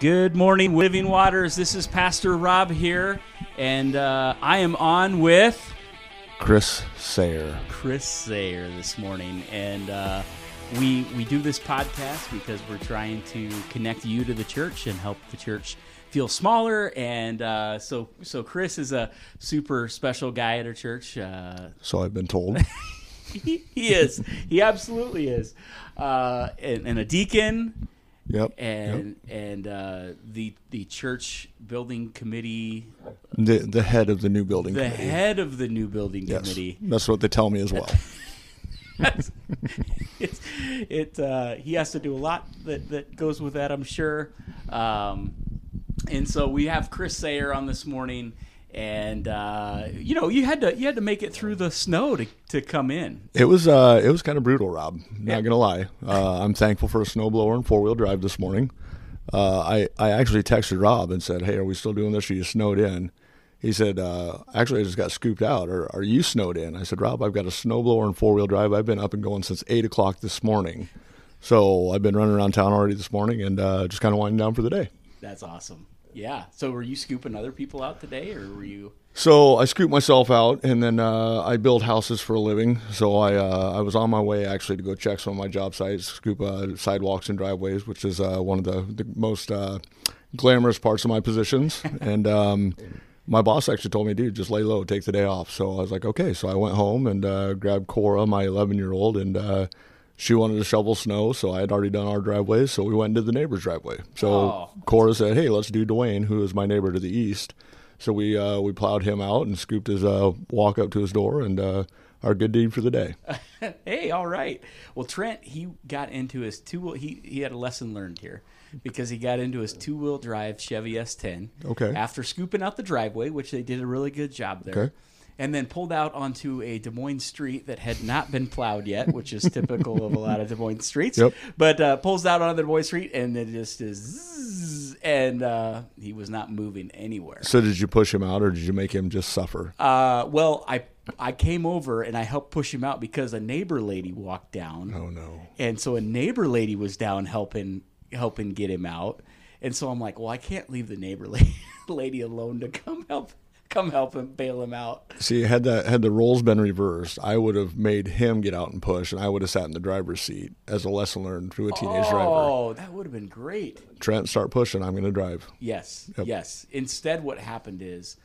Good morning, Living Waters. This is Pastor Rob here, and uh, I am on with Chris Sayre. Chris Sayre this morning, and uh, we we do this podcast because we're trying to connect you to the church and help the church feel smaller. And uh, so so Chris is a super special guy at our church. Uh, So I've been told. he, is. He absolutely is. Uh, and, and a deacon yep. and and uh, the the church building committee. The the head of the new building the committee. head of the new building Yes. committee. That's what they tell me as well. it's, it uh, he has to do a lot that that goes with that, I'm sure. Um, and so we have Chris Sayre on this morning, and uh, you know you had to you had to make it through the snow to, to come in. It was uh it was kind of brutal, Rob. Not Yeah. gonna lie. Uh, I'm thankful for a snowblower and four wheel drive this morning. Uh, I I actually texted Rob and said, "Hey, are we still doing this? Are you snowed in?" He said, uh, "Actually, I just got scooped out. Or are you snowed in?" I said, "Rob, I've got a snowblower and four wheel drive. I've been up and going since eight o'clock this morning. So I've been running around town already this morning and uh, just kind of winding down for the day." That's awesome. Yeah. So were you scooping other people out today, or were you? So I scooped myself out, and then uh, I build houses for a living. So I uh, I was on my way actually to go check some of my job sites, scoop uh, sidewalks and driveways, which is uh, one of the, the most uh, glamorous parts of my positions. and um, my boss actually told me, "Dude, just lay low, take the day off." So I was like, "Okay." So I went home and uh, grabbed Cora, my 11 year old, and uh, she wanted to shovel snow, so I had already done our driveway, So we went into the neighbor's driveway. So Oh. Cora said, "Hey, let's do Dwayne, who is my neighbor to the east." So we uh, we plowed him out and scooped his uh, walk up to his door, and uh, our good deed for the day. hey, all right. Well, Trent, he got into his two. wheel He he had a lesson learned here because he got into his two wheel drive Chevy S10. Okay. After scooping out the driveway, which they did a really good job there. Okay. And then pulled out onto a Des Moines street that had not been plowed yet, which is typical of a lot of Des Moines streets. Yep. But uh, pulls out onto the Des Moines street, and it just is, zzz, and uh, he was not moving anywhere. So did you push him out, or did you make him just suffer? Uh, well, I I came over and I helped push him out because a neighbor lady walked down. oh no! And so a neighbor lady was down helping helping get him out. And so I'm like, well, I can't leave the neighbor lady, lady alone to come help come help him bail him out. See, had that had the roles been reversed, I would have made him get out and push, and I would have sat in the driver's seat as a lesson learned to a teenage driver. Oh, that would have been great. Trent, start pushing. I'm going to drive. Yes, Yep. yes. Instead, what happened is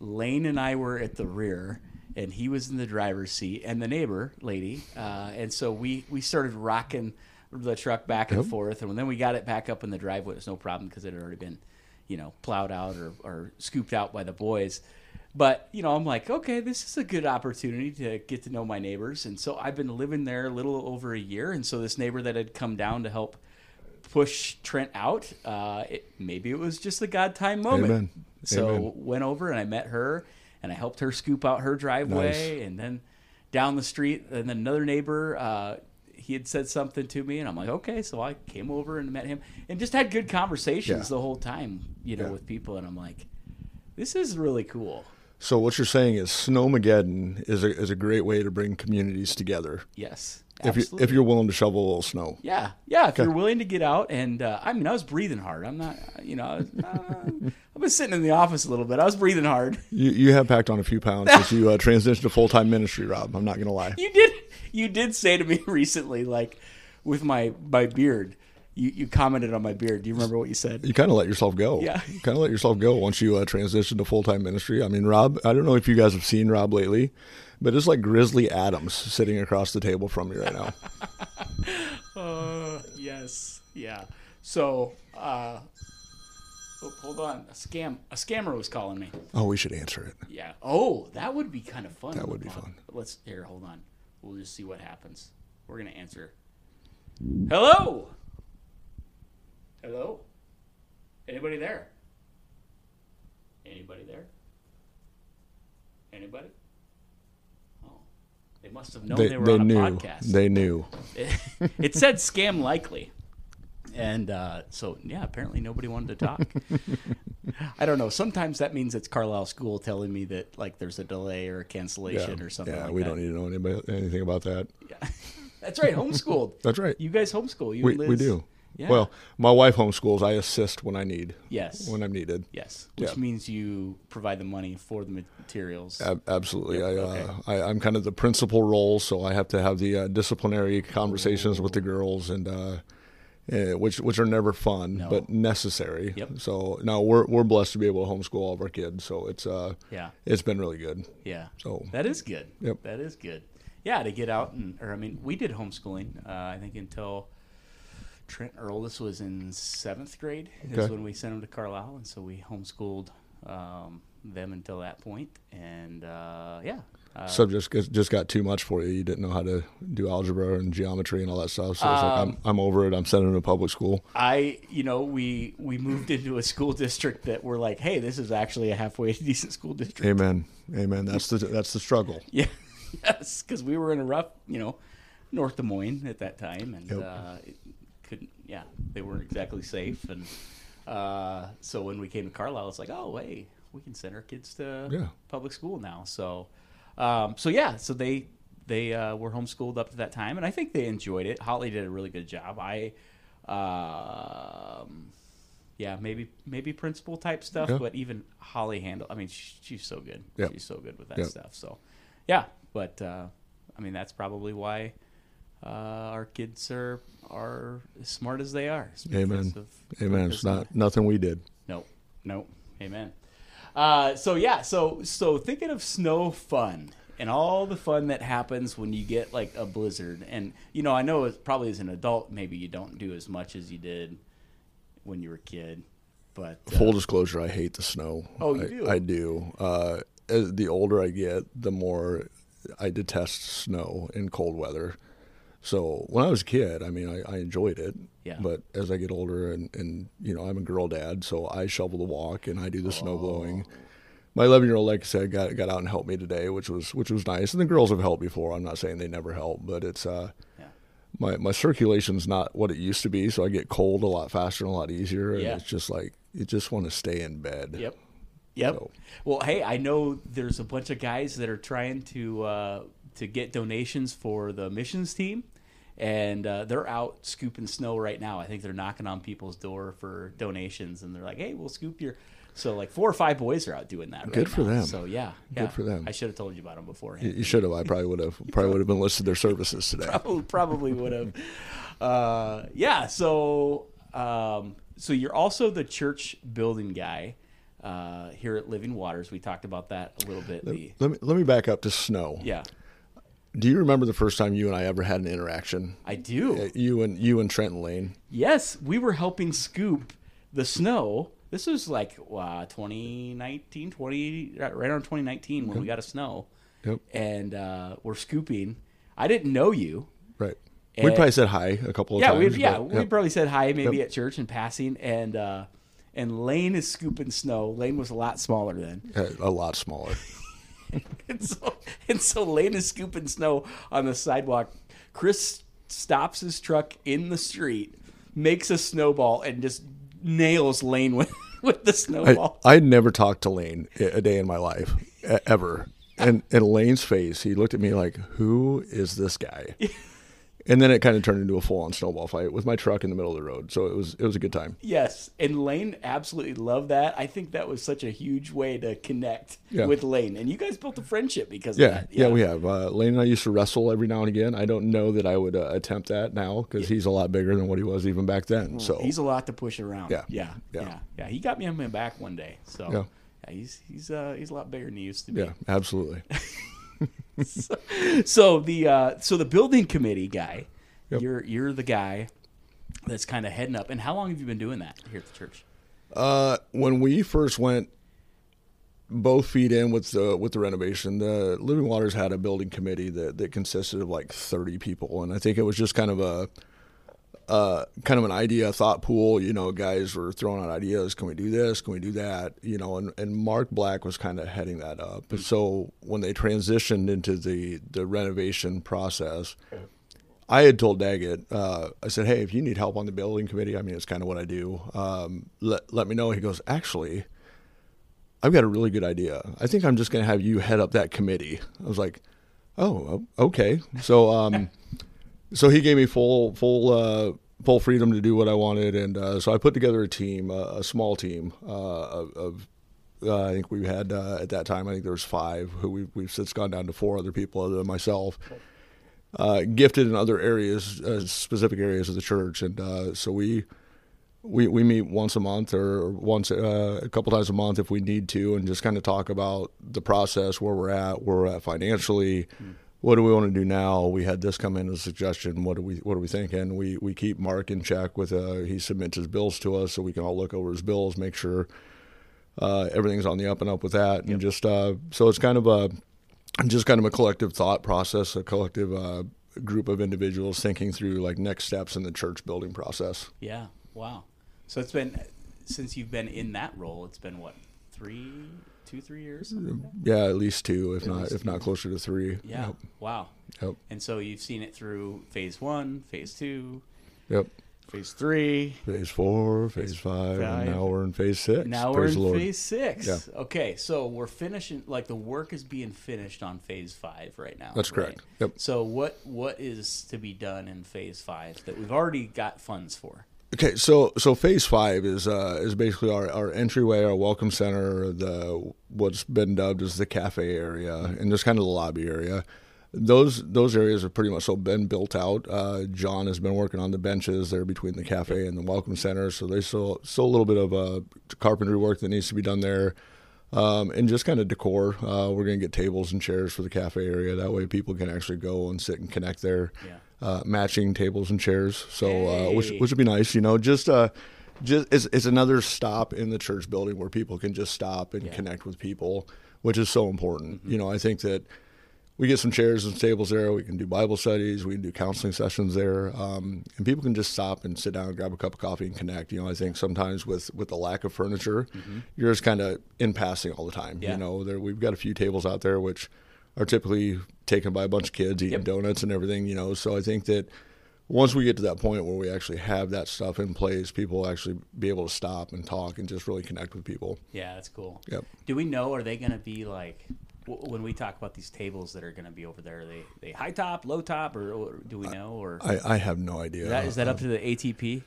Lane and I were at the rear, and he was in the driver's seat, and the neighbor lady. Uh, and so we we started rocking the truck back and Yep. forth, and then we got it back up in the driveway. It was no problem because it had already been, you know, plowed out or, or scooped out by the boys. But you know, I'm like, okay, this is a good opportunity to get to know my neighbors, and so I've been living there a little over a year, and so this neighbor that had come down to help push Trent out. Uh, it, maybe it was just a God time moment. Amen. So Amen. went over and I met her and I helped her scoop out her driveway and then down the street and then another neighbor. Uh, he had said something to me and I'm like, okay. So I came over and met him and just had good conversations Yeah. the whole time, you know, Yeah. with people. And I'm like, this is really cool. So what you're saying is Snowmageddon is a is a great way to bring communities together. Yes. If you if you're willing to shovel a little snow. Yeah, yeah. If you're willing to get out, and uh, I mean, I was breathing hard. I'm not, you know, I was, uh, I've been sitting in the office a little bit. I was breathing hard. You you have packed on a few pounds since you uh, transitioned to full time ministry, Rob. I'm not going to lie. You did, you did say to me recently, like with my my beard. You you commented on my beard. Do you remember what you said? You kind of let yourself go. Yeah. You kind of let yourself go once you uh, transition to full time ministry. I mean, Rob, I don't know if you guys have seen Rob lately, but it's like Grizzly Adams sitting across the table from me right now. Uh, yes, yeah. So, uh, oh, hold on. A scam, a scammer was calling me. oh, we should answer it. Yeah. Oh, that would be kind of fun. That would be fun. Let's here. Hold on. We'll just see what happens. We're gonna answer. Hello. Hello. Anybody there? Anybody there? Anybody? Oh, they must have known they, They, were they on a knew. podcast. They knew. it said scam likely. And uh, so, yeah, apparently nobody wanted to talk. I don't know. Sometimes that means it's Carlisle School telling me that like there's a delay or a cancellation or something. yeah, like we that. don't need to know anybody, anything about that. Yeah. That's right. Homeschooled. That's right. You guys homeschool. You We, we do. Yeah. Well, my wife homeschools. I assist when I need, yes, when I'm needed. yes, which Yeah. means you provide the money for the materials. Ab- absolutely. I, okay. uh, I, I'm kind of the principal role, so I have to have the uh, disciplinary conversations with the girls, and uh, eh, which which are never fun No. but necessary. Yep. So now we're we're blessed to be able to homeschool all of our kids. So it's uh yeah, it's been really good. yeah. So That is good. Yep. That is good. Yeah, to get out and, or I mean, we did homeschooling. Uh, I think until Trent, our this was in seventh grade is when we sent him to Carlisle, and so we homeschooled um, them until that point. And uh, yeah, uh, subjects just, just got too much for you. You didn't know how to do algebra and geometry and all that stuff. So it's like Um, I'm I'm over it. I'm sending them to public school. I, you know, we we moved into a school district that we're like, hey, this is actually a halfway decent school district. Amen. Amen. That's the that's the struggle. Yeah, yes, because we were in a rough, you know, North Des Moines at that time, and Yep. uh, it couldn't. Yeah, they weren't exactly safe, and uh, so when we came to Carlisle, it's like, oh, hey, we can send our kids to Yeah. public school now. So, um, so yeah, so they they uh, were homeschooled up to that time, and I think they enjoyed it. Holly did a really good job. I. Um, yeah, maybe maybe principal type stuff, Yeah. but even Holly handle. I mean, she, she's so good. Yep. She's so good with that Yep. stuff. So, yeah, but uh, I mean, that's probably why uh, our kids are are as smart as they are. Amen. of- Amen. It's not nothing we did. Nope. Nope. Amen. Uh, so yeah, so so thinking of snow fun and all the fun that happens when you get like a blizzard, and you know, I know it's probably as an adult, maybe you don't do as much as you did when you were a kid, but uh, Full disclosure, I hate the snow. Oh, you I, do? I do. Uh, as the older I get, the more I detest snow in cold weather. So when I was a kid, I mean, I, I enjoyed it. Yeah. But as I get older, and, and you know, I'm a girl dad, so I shovel the walk and I do the snow blowing. My 11 year old, like I said, got got out and helped me today, which was which was nice. And the girls have helped before. I'm not saying they never help, but it's uh, Yeah. my my circulation's not what it used to be, so I get cold a lot faster and a lot easier. And Yeah. it's just like you just want to stay in bed. Yep. Yep. So- Well, hey, I know there's a bunch of guys that are trying to uh, to get donations for the missions team, and uh, they're out scooping snow right now. I think they're knocking on people's door for donations, and they're like, "Hey, we'll scoop your." So like four or five boys are out doing that. Right Good for now. them. So yeah, Good for them. I should have told you about them beforehand. you should have. I probably would have. Probably would have been listed their services today. probably, probably would have. Uh, yeah. So, um, so you're also the church building guy uh, here at Living Waters. We talked about that a little bit. The, Let me let me back up to snow. yeah, Do you remember the first time you and I ever had an interaction? I do. Uh, You and you and Trenton Lane. Yes, we were helping scoop the snow. This was like uh, 2019, 20, right around 2019 when we got a snow. Yep. And uh, we're scooping. I didn't know you. Right. And- we probably said hi a couple of yeah, times. we yeah, but- we probably said hi maybe Yep. at church in passing, and uh, and Lane is scooping snow. Lane was a lot smaller then, Uh, a lot smaller. and so and so Lane is scooping snow on the sidewalk. Chris stops his truck in the street, makes a snowball, and just nails Lane with with the snowball. I'd never talked to Lane a day in my life ever. And and Lane's face, he looked at me like, "Who is this guy?" And then it kind of turned into a full-on snowball fight with my truck in the middle of the road. So it was it was a good time. Yes, and Lane absolutely loved that. I think that was such a huge way to connect Yeah. with Lane, and you guys built a friendship because Yeah, of that. yeah, we have. Uh, Lane and I used to wrestle every now and again. I don't know that I would uh, attempt that now because he's a lot bigger than what he was even back then. So He's a lot to push around. Yeah. yeah, yeah, Yeah. yeah. He got me on my back one day. So Yeah. yeah, he's he's uh, he's a lot bigger than he used to be. yeah, absolutely. so, so the uh, so the building committee guy, Yep. you're you're the guy that's kind of heading up. And how long have you been doing that here at the church? Uh, when we first went both feet in with the with the renovation, the Living Waters had a building committee that, that consisted of like thirty people, and I think it was just kind of a uh, kind of an idea thought pool. You know, guys were throwing out ideas. Can we do this? Can we do that? You know, and, and Mark Black was kind of heading that up. And so when they transitioned into the the renovation process. I had told Daggett, uh, I said, hey, if you need help on the building committee, I mean, it's kind of what I do. Um, let, let me know. He goes, actually, I've got a really good idea. I think I'm just going to have you head up that committee. I was like, oh, okay. So, um, so he gave me full, full, uh, full freedom to do what I wanted, and uh, so I put together a team, uh, a small team uh, of. uh, I think we had uh, at that time. I think there was five who we, we've since gone down to four other people other than myself. Gifted in other areas, specific areas of the church, and so we we we meet once a month or once a couple times a month if we need to, and just kind of talk about the process, where we're at, where we're at financially. Mm. What do we want to do now? We had this come in as a suggestion. What do we What are we thinking? We we keep Mark in check with uh, he submits his bills to us, so we can all look over his bills, make sure uh, everything's on the up and up with that, and just uh, so it's kind of a just kind of a collective thought process, a collective uh, group of individuals thinking through like next steps in the church building process. Yeah. Wow. So it's been since you've been in that role. It's been what three, two, three years? Like yeah, at least two, if at not if two. not closer to three. Yeah. Yep. Wow. Yep. And so you've seen it through phase one, phase two. Yep phase three, phase four, phase, phase five, five, and now we're in phase six. Now Praise we're in phase six. Yeah. Okay, so we're finishing. Like the work is being finished on phase five right now. That's correct. Right? Yep. So what what is to be done in phase five that we've already got funds for? Okay, so so phase five is uh, is basically our, our entryway, our welcome center, the what's been dubbed as the cafe area, and just kind of the lobby area those those areas have pretty much so been built out. Uh, John has been working on the benches there between the cafe and the welcome center, so there's still still a little bit of uh, carpentry work that needs to be done there, um, and just kind of decor. Uh, we're to get tables and chairs for the cafe area. That way, people can actually go and sit and connect there. Yeah. Uh, matching tables and chairs, so hey. Uh, which which would be nice. You know, just uh, just it's, it's another stop in the church building where people can just stop and yeah. connect with people, which is so important. Mm-hmm. You know, I think that we get some chairs and tables there. We can do Bible studies. We can do counseling sessions there, um, and people can just stop and sit down, grab a cup of coffee, and connect. You know, I think sometimes with with the lack of furniture, mm-hmm. you're just kind of in passing all the time. Yeah. You know, there we've got a few tables out there which are typically taken by a bunch of kids eating yep. donuts and everything. You know, so I think that once we get to that point where we actually have that stuff in place, people will actually be able to stop and talk and just really connect with people. Yeah, that's cool. Yep. Do we know? Are they going to be like? when we talk about these tables that are going to be over there, are they they high top, low top, or, or do we know? Or I, I have no idea. Is that, is that up to the ATP?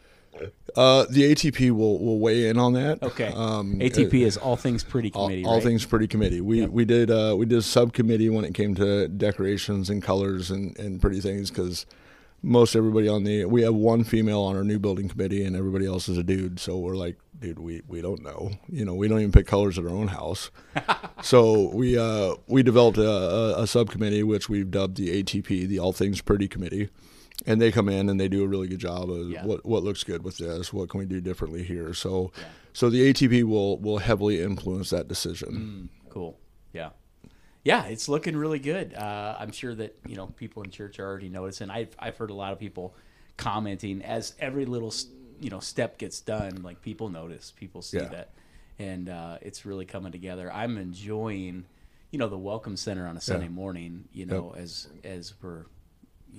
Uh, the ATP will will weigh in on that. Okay. Um, ATP is All Things Pretty Committee. All, right? Things Pretty Committee. We yep. we did uh, we did a subcommittee when it came to decorations and colors and, and pretty things because most everybody on the we have one female on our new building committee and everybody else is a dude. So we're like dude, we, we don't know. You know, we don't even pick colors at our own house. so we uh, we developed a, a, a, subcommittee which we've dubbed the ATP, the All Things Pretty Committee, and they come in and they do a really good job of yeah. what what looks good with this, what can we do differently here. So yeah. so the ATP will will heavily influence that decision. Mm, cool. Yeah. Yeah, it's looking really good. Uh, I'm sure that you know people in church are already noticing. I've I've heard a lot of people commenting as every little you know step gets done, like people notice, people see yeah. that, and uh, it's really coming together. I'm enjoying, you know, the welcome center on a Sunday morning. You know, yep. as as we're,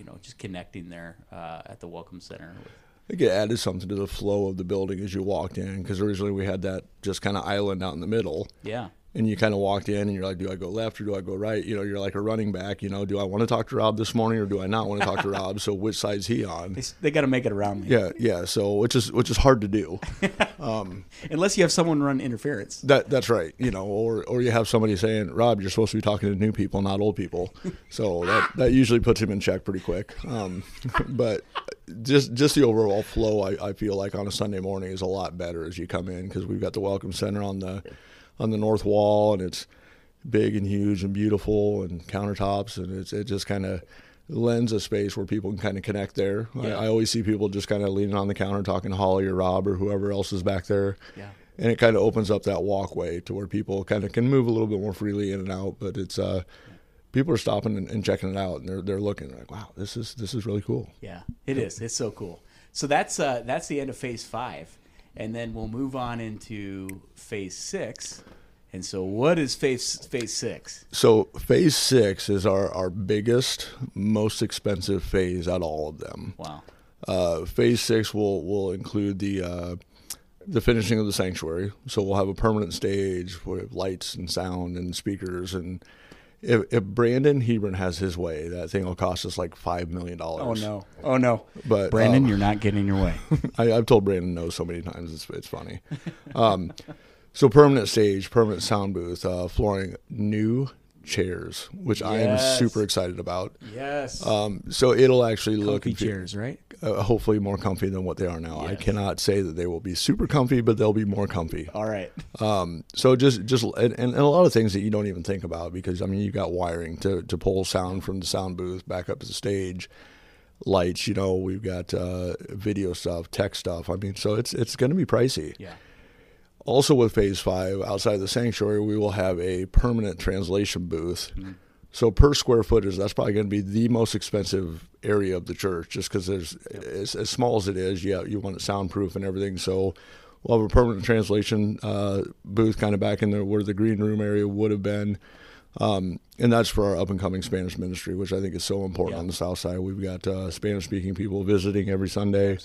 you know, just connecting there uh, at the welcome center. I think it added something to the flow of the building as you walked in because originally we had that just kind of island out in the middle. Yeah and you kind of walked in and you're like, do I go left or do I go right? You know, you're like a running back. You know, do I want to talk to Rob this morning or do I not want to talk to Rob? So which side's he on? They, they got to make it around me. Yeah, yeah. So which is which is hard to do, um, unless you have someone run interference. That that's right. You know, or or you have somebody saying, Rob, you're supposed to be talking to new people, not old people. So that that usually puts him in check pretty quick. Um, but just just the overall flow, I, I feel like on a Sunday morning is a lot better as you come in because we've got the welcome center on the on the north wall, and it's big and huge and beautiful, and countertops, and it's it just kind of lends a space where people can kind of connect there. Yeah. I, I, always see people just kind of leaning on the counter talking to Holly or Rob or whoever else is back there. Yeah. And it kind of opens up that walkway to where people kind of can move a little bit more freely in and out. But it's uh, people are stopping and, and, checking it out, and they're they're looking they're like, wow, this is this is really cool. Yeah, it is. It's so cool. So that's uh, that's the end of phase five and then we'll move on into phase six. And so, what is phase phase six? So, phase six is our, our biggest, most expensive phase out of all of them. Wow. Uh, phase six will will include the uh, the finishing of the sanctuary. So we'll have a permanent stage with lights and sound and speakers and if, if Brandon Hebron has his way, that thing will cost us like five million Oh dollars. Oh no! Oh no! But Brandon, um, you're not getting your way. I, I've told Brandon no so many times. It's it's funny. Um, so permanent stage, permanent sound booth, uh, flooring, new chairs, which I am Yes. super excited about. yes. Um, so it'll actually look Comfy and chairs, right? uh, hopefully more comfy than what they are now. I Yes. cannot say that they will be super comfy, but they'll be more comfy. All right. Um, so just just and, and a lot of things that you don't even think about because I mean you've got wiring to to pull sound from the sound booth back up to the stage, lights. You know we've got uh, video stuff, tech stuff. I mean so it's it's going to be pricey. Yeah. Also with Phase Five, outside the sanctuary, we will have a permanent translation booth. So per square footage, that's probably going to be the most expensive area of the church, just because there's as, as small as it is. Yeah, you want it soundproof and everything. So we'll have a permanent translation uh, booth, kind of back in there where the green room area would have been. Um, and that's for our up and coming Spanish ministry, which I think is so important Yeah. on the south side. We've got uh, Spanish speaking people visiting every Sunday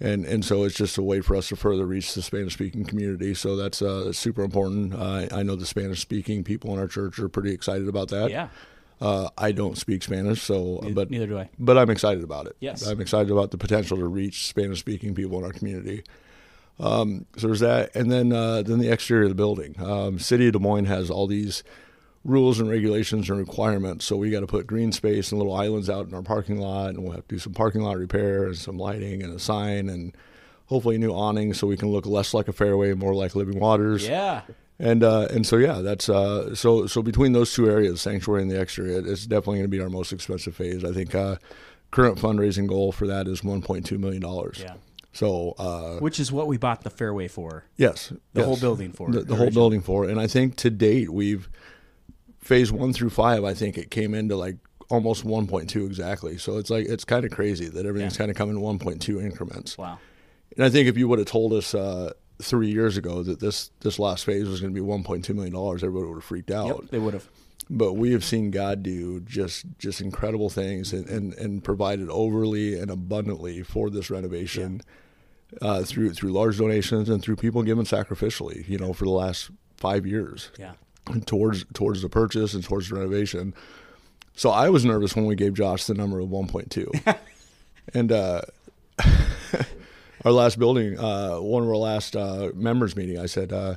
and and so it's just a way for us to further reach the Spanish speaking community. So that's uh, super important. Uh, I know the Spanish speaking people in our church are pretty excited about that. Yeah. Uh, I don't speak Spanish, so but Neither do I. but I'm excited about it. Yes. I'm excited about the potential to reach Spanish speaking people in our community. Um, so there's that, and then uh, then the exterior of the building. Um, City of Des Moines has all these rules and regulations and requirements. So we got to put green space and little islands out in our parking lot, and we'll have to do some parking lot repair and some lighting and a sign and hopefully a new awning so we can look less like a fairway, and more like Living Waters. Yeah. And uh, and so yeah, that's uh, so so between those two areas, sanctuary and the exterior, it- it's definitely going to be our most expensive phase. I think uh, current fundraising goal for that is 1.2 million dollars. Yeah. So uh, Which is what we bought the fairway for. yes, The yes. whole building for the, the whole building for, and I think to date we've phase one through five. I think it came into like almost 1.2 exactly. So it's like it's kind of crazy that everything's Yeah. kind of come in 1.2 increments. Wow. And I think if you would have told us uh, three years ago that this this last phase was going to be 1.2 million dollars, everybody would have freaked out. Yep. They would have. But we have seen God do just just incredible things and, and, and provided overly and abundantly for this renovation uh, through through large donations and through people giving sacrificially. You know, for the last five years Yeah. Towards towards the purchase and towards the renovation. So I was nervous when we gave Josh the number of 1.2, and uh, our last building, uh, one of our last uh, members meeting, I said, uh,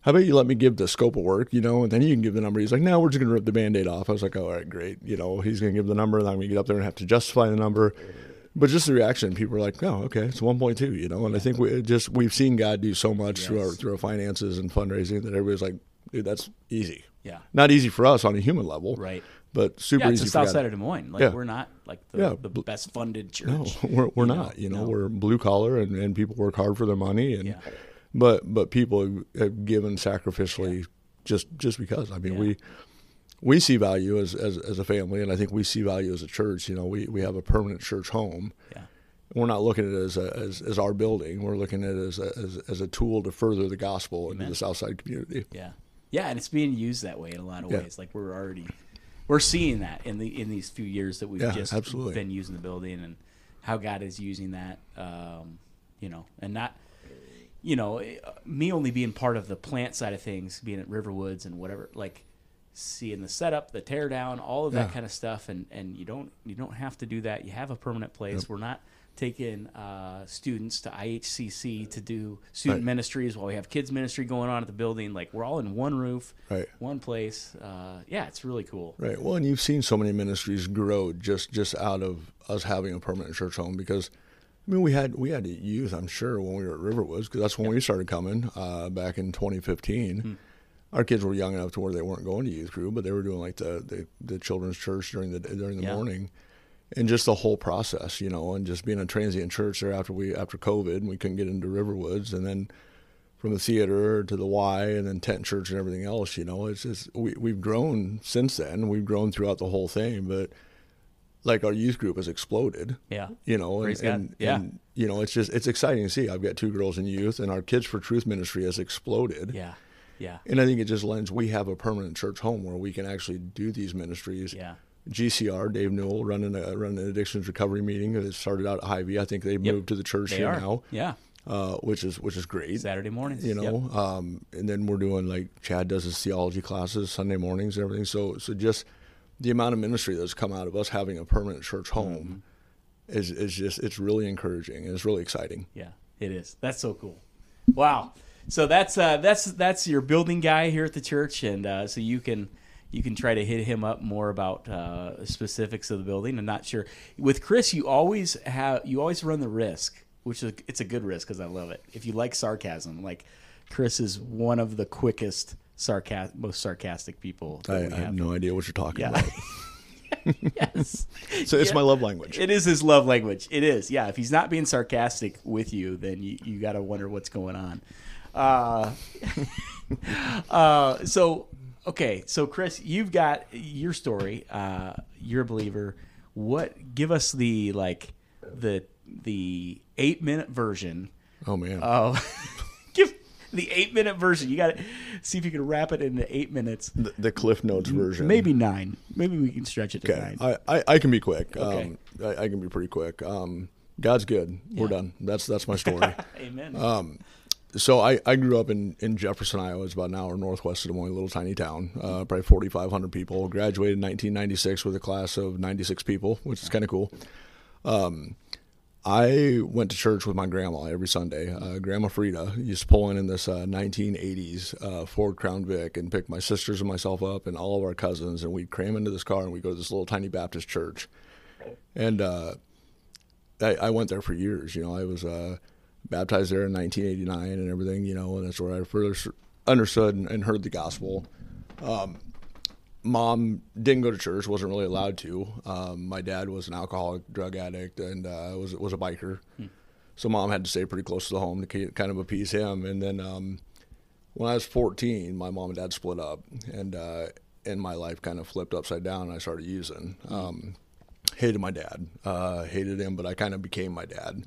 "How about you let me give the scope of work, you know, and then you can give the number." He's like, "No, we're just going to rip the band-aid off." I was like, "All right, great." You know, he's going to give the number, and I'm going to get up there and have to justify the number. But just the reaction, people are like, "Oh, okay, it's 1.2," you know, and I think we just we've seen God do so much through our through our finances and fundraising that everybody's like, "Dude, that's easy." Yeah. Not easy for us on a human level, Right. But super Yeah, it's easy the for south side of Des Moines. Like Yeah. we're not like the, Yeah. the best funded church. No, we're, we're you know? not. You know, No. we're blue collar and, and people work hard for their money. And Yeah. but but people have, given sacrificially just just because. I mean, we we see value as, as as a family, and I think we see value as a church. You know, we we have a permanent church home. Yeah. We're not looking at it as a, as, as our building. We're looking at it as a, as, as a tool to further the gospel into Amen. the Southside community. Yeah. Yeah, and it's being used that way in a lot of Yeah. ways. Like we're already we're seeing that in the in these few years that we've Yeah, just absolutely. been using the building and how God is using that um, you know, and not you know, eh, me only being part of the plant side of things, being at Riverwoods and whatever, like seeing the setup, the tear down, all of that Yeah. kind of stuff and and you don't you don't have to do that. You have a permanent place. We're not taking uh, students to IHCC to do student Right. ministries while we have kids ministry going on at the building. Like we're all in one roof, Right. one place. Uh, yeah, it's really cool. Right. Well, and you've seen so many ministries grow just just out of us having a permanent church home because, I mean, we had we had youth, I'm sure, when we were at Riverwoods because that's when we started coming uh, back in 2015. Hmm. Our kids were young enough to where they weren't going to youth crew, but they were doing like the the, the children's church during the during the Yeah. morning, and just the whole process, you know, and just being a transient church there after we after COVID, and we couldn't get into Riverwoods, and then from the theater to the Y and then tent church and everything else, you know, it's just we we've grown since then. We've grown throughout the whole thing, but like our youth group has exploded. Yeah. You know, and, and, Yeah. and, you know, it's just it's exciting to see. I've got two girls in youth, and our Kids for Truth ministry has exploded. Yeah. Yeah. And I think it just lends. We have a permanent church home where we can actually do these ministries. Yeah. GCR, Dave Newell, running a running an addictions recovery meeting. It started out at Hy-Vee. I think they Yep. moved to the church They here are. now. Yeah. uh, which is which is great. Saturday mornings, you know. Yep. Um, and then we're doing like Chad does his theology classes Sunday mornings and everything. So so just the amount of ministry that's come out of us having a permanent church home Mm-hmm. is is just it's really encouraging and it's really exciting. Yeah, it is. That's so cool. Wow. So that's uh, that's that's your building guy here at the church, and uh, so you can you can try to hit him up more about uh, specifics of the building. I'm not sure with Chris. You always have you always run the risk, which is it's a good risk because I love it. If you like sarcasm, like Chris is one of the quickest sarcastic, most sarcastic people. That I, we I have. have no idea what you're talking Yeah. about. yes. So it's Yeah. my love language. It is his love language. It is. Yeah. If he's not being sarcastic with you, then you, you got to wonder what's going on. Uh, uh, so, okay. So, Chris, you've got your story. Uh, you're a believer. What? Give us the like the the eight minute version. oh man. Oh, give the eight minute version. You got to see if you can wrap it into eight minutes. the, the Cliff Notes version. Maybe nine. Maybe we can stretch it to Okay, nine. I, I, I can be quick. Okay. Um, I, I can be pretty quick. Um, God's good. We're done. That's that's my story. Amen. um, so I, I grew up in, in Jefferson, Iowa. It's about an hour northwest of Des Moines, little tiny town. Uh, probably 4,500 people. Graduated in 1996 with a class of 96 people, which is kind of cool. Um, I went to church with my grandma every Sunday. Uh, grandma Frida used to pull in in this uh, 1980s uh, Ford Crown Vic and pick my sisters and myself up and all of our cousins, and we'd cram into this car and we'd go to this little tiny Baptist church. And uh, I, I went there for years. You know, I was uh, baptized there in 1989 and everything. You know, and that's where I first understood and, and heard the gospel. Um, mom didn't go to church; wasn't really allowed to. Um, my dad was an alcoholic, drug addict, and uh, was was a biker. So mom had to stay pretty close to the home to kind of appease him. And then um, when I was 14, my mom and dad split up, and uh, and my life kind of flipped upside down. And I started using. Um, hated my dad, uh, hated him, but I kind of became my dad.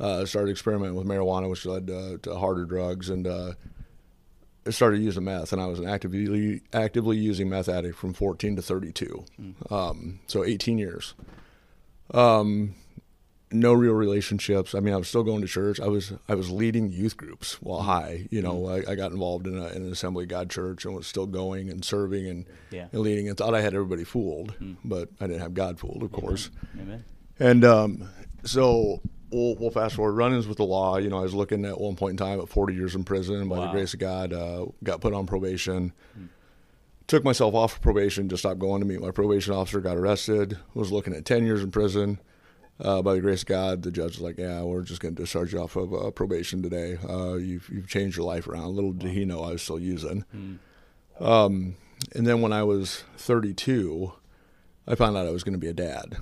Uh, started experimenting with marijuana, which led to, to harder drugs, and uh, I started using meth. And I was an actively actively using meth addict from 14 to 32, um, so 18 years. Um, no real relationships. I mean, I was still going to church. I was I was leading youth groups while high. You know, I, I got involved in, a, in an Assembly of God church and was still going and serving and, Yeah. and leading and thought I had everybody fooled, but I didn't have God fooled, of course. Amen. And um, so we'll, we'll fast forward run-ins with the law. You know, I was looking at one point in time at 40 years in prison. By the grace of God, uh, got put on probation. Took myself off of probation to stop going to meet my probation officer. Got arrested. Was looking at 10 years in prison. Uh, by the grace of God, the judge was like, "Yeah, we're just going to discharge you off of uh, probation today. Uh, you've you've changed your life around." Little did he know I was still using. Um, and then when I was 32, I found out I was going to be a dad,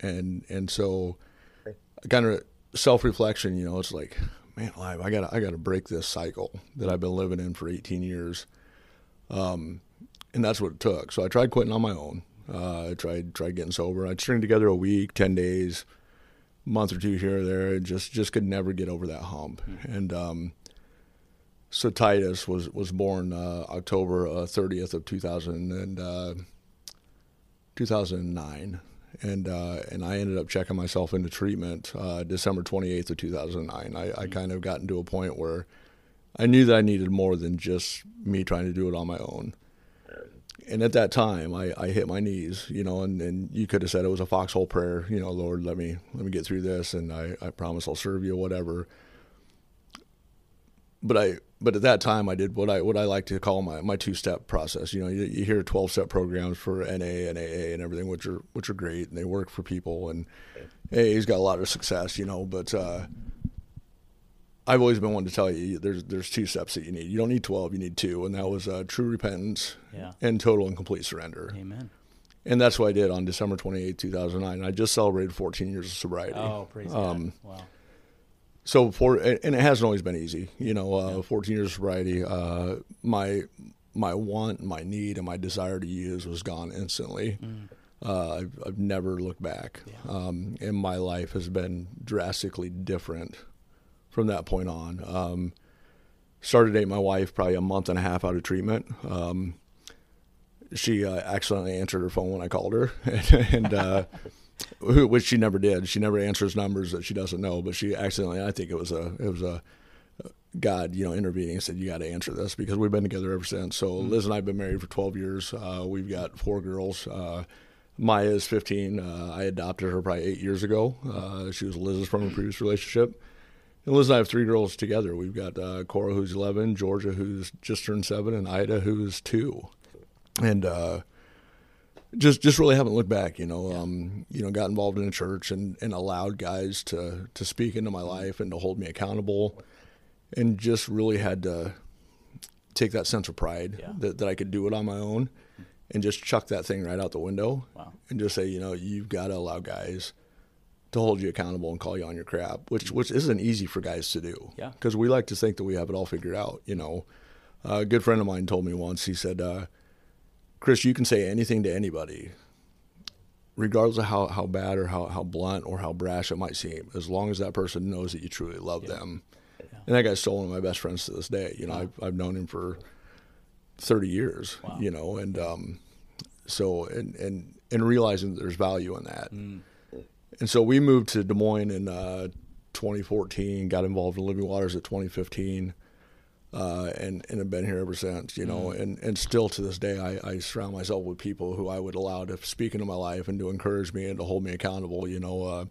and and so kind of self reflection. You know, it's like, man, alive, I got I got to break this cycle that I've been living in for 18 years. Um, and that's what it took. So I tried quitting on my own. Uh, I tried tried getting sober. I'd string together a week, 10 days, month or two here or there, and just just could never get over that hump. And um, so Titus was was born uh, October uh, 30th of 2000 and uh, 2009, and uh, and I ended up checking myself into treatment uh, December 28th of 2009. I, I kind of gotten to a point where I knew that I needed more than just me trying to do it on my own. And at that time, I, I hit my knees, you know, and, and you could have said it was a foxhole prayer, you know, Lord, let me let me get through this, and I, I promise I'll serve you, whatever but I but at that time I did what I what I like to call my, my two step process. You know, you, you hear twelve step programs for NA and AA and everything, which are which are great and they work for people and AA's got a lot of success. You know, but uh, I've always been one to tell you there's there's two steps that you need. You don't need twelve, you need two, and that was uh, true repentance Yeah. and total and complete surrender. Amen. And that's what I did on December 28, 2009. I just celebrated 14 years of sobriety. Oh, praise Um, God. Wow. So for and it hasn't always been easy you know uh, 14 years of sobriety uh, my my want my need and my desire to use was gone instantly. Uh, I've, I've never looked back. Um, and my life has been drastically different from that point on. Um, started dating my wife probably a month and a half out of treatment. Um, she uh, accidentally answered her phone when I called her, and uh, which she never did. She never answers numbers that she doesn't know, but she accidentally. I think it was a it was a God, you know, intervening and said, "You got to answer this," because we've been together ever since. So mm-hmm. Liz and I have been married for 12 years. Uh, we've got four girls. Uh, Maya is 15. Uh, I adopted her probably eight years ago. Uh, she was Liz's from a previous relationship. And Liz and I have three girls together. We've got uh, Cora, who's 11, Georgia, who's just turned seven, and Ida, who's two. And uh, just just really haven't looked back. You know, yeah. um, you know, got involved in a church and, and allowed guys to to speak into my life and to hold me accountable, and just really had to take that sense of pride yeah. that, that I could do it on my own, and just chuck that thing right out the window, wow. and just say, you know, you've got to allow guys to hold you accountable and call you on your crap, which which isn't easy for guys to do. Yeah, because we like to think that we have it all figured out. You know, a good friend of mine told me once. He said. Uh, Chris, you can say anything to anybody, regardless of how, how bad or how, how blunt or how brash it might seem, as long as that person knows that you truly love yeah. them. Yeah. And that guy's still one of my best friends to this day. You know, wow. I've, I've known him for 30 years, wow. you know, and um, so, and, and, and realizing that there's value in that. Mm. And so we moved to Des Moines in uh, 2014, got involved in Living Waters at 2015 uh, and and have been here ever since. You know, mm. and and still to this day, I, I surround myself with people who I would allow to speak into my life and to encourage me and to hold me accountable. You know, uh,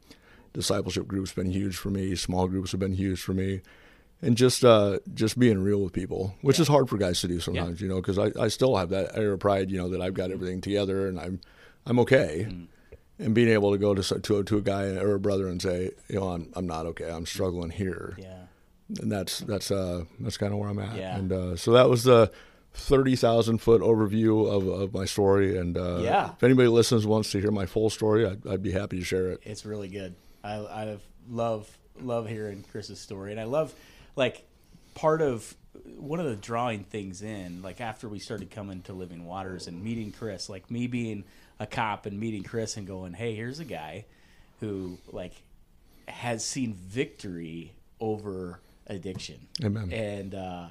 discipleship groups been huge for me. Small groups have been huge for me. And just uh, just being real with people, which yeah. is hard for guys to do sometimes, yeah. you know, because I, I still have that air of pride, you know, that I've got everything together and I'm I'm okay. Mm and being able to go to to, to a guy or a brother and say, you know, I'm I'm not okay. I'm struggling here. Yeah and that's that's uh that's kind of where I'm at. Yeah. And uh, so that was the thirty thousand foot overview of, of my story. And uh, yeah, if anybody listens wants to hear my full story, I'd, I'd be happy to share it. It's really good. I I love love hearing Chris's story, and I love like part of one of the drawing things in like after we started coming to Living Waters and meeting Chris, like me being a cop and meeting Chris and going, hey, here's a guy who like has seen victory over addiction. Amen. And uh,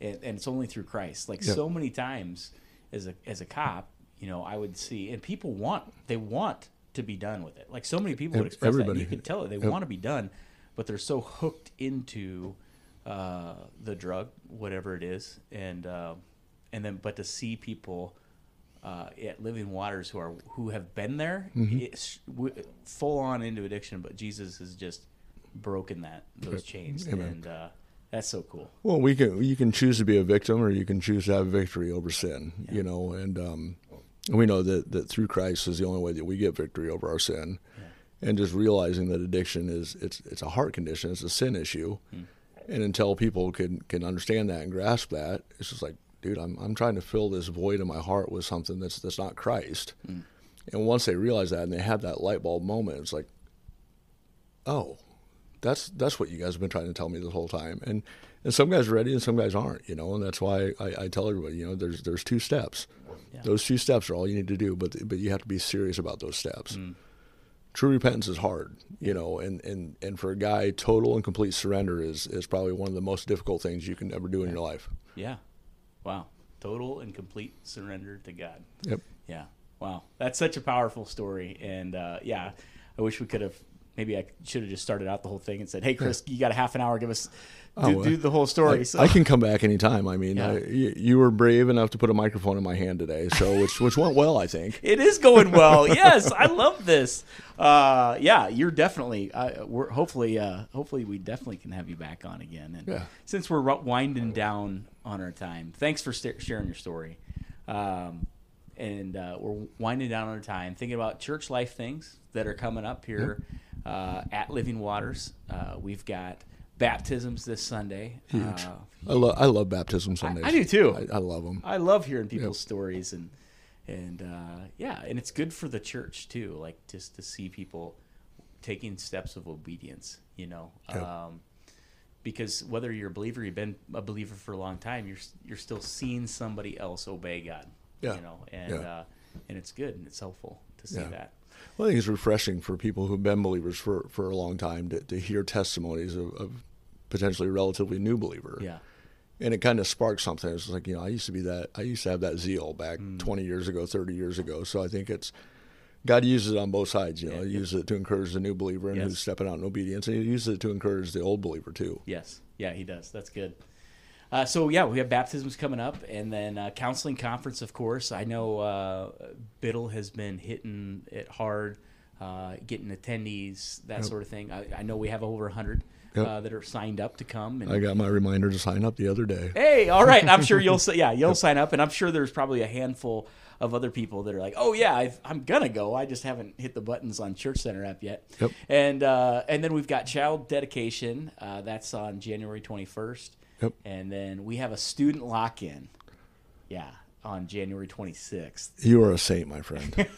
and, and it's only through Christ. Like yep. so many times as a as a cop, you know, I would see and people want they want to be done with it. Like so many people would express Everybody. that. You could tell it. They yep. want to be done, but they're so hooked into uh, the drug, whatever it is, and uh, and then but to see people uh, at Living Waters who are who have been there, mm-hmm. full on into addiction, but Jesus is just broken that those chains, Amen. and uh, that's so cool. Well, we can you can choose to be a victim, or you can choose to have victory over sin. Yeah. You know, and um, we know that that through Christ is the only way that we get victory over our sin. Yeah. And just realizing that addiction is it's it's a heart condition, it's a sin issue, mm. and until people can can understand that and grasp that, it's just like, dude, I'm I'm trying to fill this void in my heart with something that's that's not Christ. Mm. And once they realize that and they have that light bulb moment, it's like, oh, that's that's what you guys have been trying to tell me this whole time. And and some guys are ready and some guys aren't, you know. And that's why I, I tell everybody, you know, there's there's two steps. Yeah. Those two steps are all you need to do, but but you have to be serious about those steps. Mm. True repentance is hard, you know, and, and, and for a guy, total and complete surrender is, is probably one of the most difficult things you can ever do in your life. Yeah. Wow. Total and complete surrender to God. Yep. Yeah. Wow. That's such a powerful story. And uh, yeah, I wish we could have maybe I should have just started out the whole thing and said, "Hey, Chris, you got a half an hour. Give us oh, do, do the whole story." I, so. I, can come back anytime. I mean, yeah. I, you, you, were brave enough to put a microphone in my hand today, so which which went well, I think. It is going well. yes, I love this. Uh, yeah, you're definitely. Uh, we're hopefully uh, hopefully we definitely can have you back on again. And yeah. since we're winding down on our time, thanks for st- sharing your story. Um, and uh, we're winding down on our time, thinking about church life things that are coming up here. Yep uh, at Living Waters. Uh, we've got baptisms this Sunday. Huge. Uh, I love I love baptism Sundays. I, I do too. I, I, love them. I love hearing people's yep. stories and and uh, yeah, and it's good for the church too. Like just to see people taking steps of obedience. You know. Yep. Um, because whether you're a believer, you've been a believer for a long time, you're you're still seeing somebody else obey God. Yeah. You know, and yeah. uh, and it's good and it's helpful to see yeah. that. Well, I think it's refreshing for people who've been believers for, for a long time to, to hear testimonies of, of potentially relatively new believer. Yeah. And it kind of sparks something. It's like, you know, I used to be that, I used to have that zeal back mm. 20 years ago, 30 years ago. So I think it's God uses it on both sides. You know, Yeah, He uses it to encourage the new believer and Yes. who's stepping out in obedience, and He uses it to encourage the old believer too. Yes. Yeah, he does. That's good. Uh, so yeah, we have baptisms coming up, and then uh, counseling conference, of course. I know uh, Biddle has been hitting it hard, uh, getting attendees, that sort of thing. I, I know we have over hundred Yep. uh, that are signed up to come. And I got my reminder to sign up the other day. hey, all right, I'm sure you'll yeah you'll sign up, and I'm sure there's probably a handful of other people that are like, oh yeah, I've, I'm gonna go. I just haven't hit the buttons on Church Center app yet. Yep. And uh, and then we've got child dedication. Uh, that's on January 21st. Yep. And then we have a student lock in. Yeah, on January 26th. You are a saint, my friend.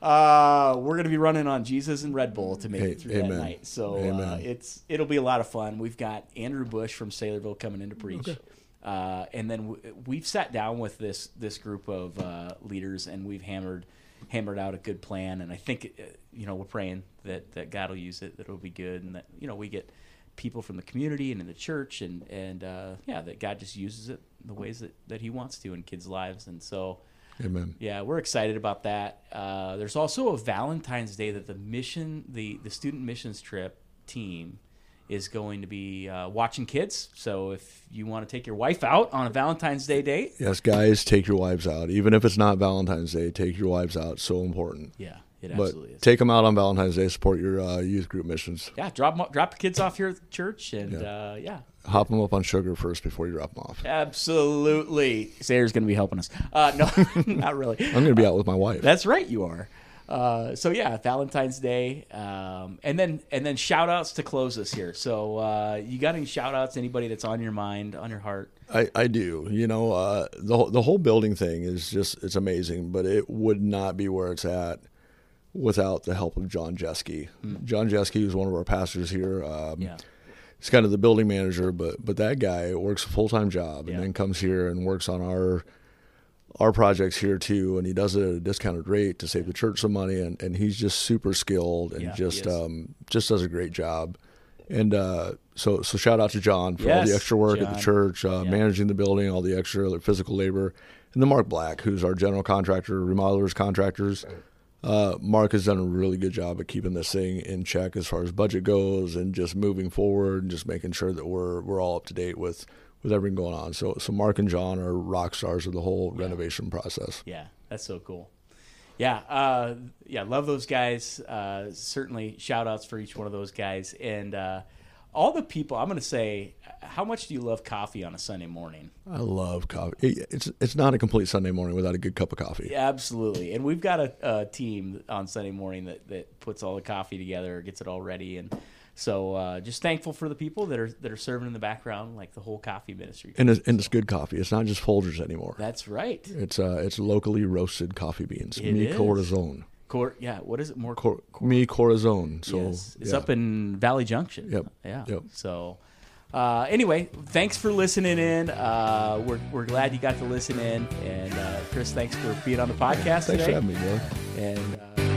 Uh, we're gonna be running on Jesus and Red Bull to make Hey, it through that night. So uh, it's it'll be a lot of fun. We've got Andrew Bush from Saylorville coming in to preach, uh, and then w- we've sat down with this this group of uh, leaders and we've hammered hammered out a good plan. And I think uh, you know we're praying that that God will use it, that it'll be good, and that you know we get people from the community and in the church, and and uh, yeah, that God just uses it the ways that that He wants to in kids' lives, and so. Amen. Yeah, we're excited about that. Uh, there's also a Valentine's Day that the mission, the the student missions trip team, is going to be uh, watching kids. So if you want to take your wife out on a Valentine's Day date, Yes, guys, take your wives out. Even if it's not Valentine's Day, take your wives out. So important. yeah, it But absolutely is. take them out on Valentine's Day. Support your uh, youth group missions. yeah, drop 'em- drop the kids off here at the church, and yeah, uh, yeah Hop them up on sugar first before you drop them off. absolutely. Sayre's going to be helping us. Uh, no, not really. I'm going to be out with my wife. That's right, you are. Uh, so yeah, Valentine's Day, um, and then and then shout outs to close us here. So uh, you got any shout outs? Anybody that's on your mind, on your heart? I, I do. You know, uh, the the whole building thing is just it's amazing, but it would not be where it's at without the help of John Jeske. John Jeske is one of our pastors here. Um, Yeah, He's kind of the building manager, but but that guy works a full time job and Yeah. then comes here and works on our our projects here too, and he does it at a discounted rate to save the church some money, and, and he's just super skilled and Yeah, just um, just does a great job. And uh, so so shout out to John for all the extra work at the church, uh, managing the building, all the extra physical labor, and then Mark Black, who's our general contractor, remodelers, contractors. Uh, Mark has done a really good job of keeping this thing in check as far as budget goes, and just moving forward, and just making sure that we're we're all up to date with with everything going on. So so Mark and John are rock stars of the whole renovation process. yeah, that's so cool. Yeah, uh, yeah, love those guys. Uh, certainly, shout outs for each one of those guys, and uh, all the people. I'm going to say, how much do you love coffee on a Sunday morning? I love coffee. It's it's not a complete Sunday morning without a good cup of coffee. Yeah, absolutely. And we've got a, a team on Sunday morning that, that puts all the coffee together, gets it all ready, and so uh, just thankful for the people that are that are serving in the background, like the whole coffee ministry. And it's, and it's good coffee. It's not just Folgers anymore. That's right. It's uh it's locally roasted coffee beans. It Mi is. Cor- yeah, what is it? More Cor- Mi Corazon. So yes, it's yeah. up in Valley Junction. Yep, Yeah. yep. So. Uh, anyway, thanks for listening in. Uh, we're, we're glad you got to listen in. And uh, Chris, thanks for being on the podcast Thanks today. for having me, brother. And uh,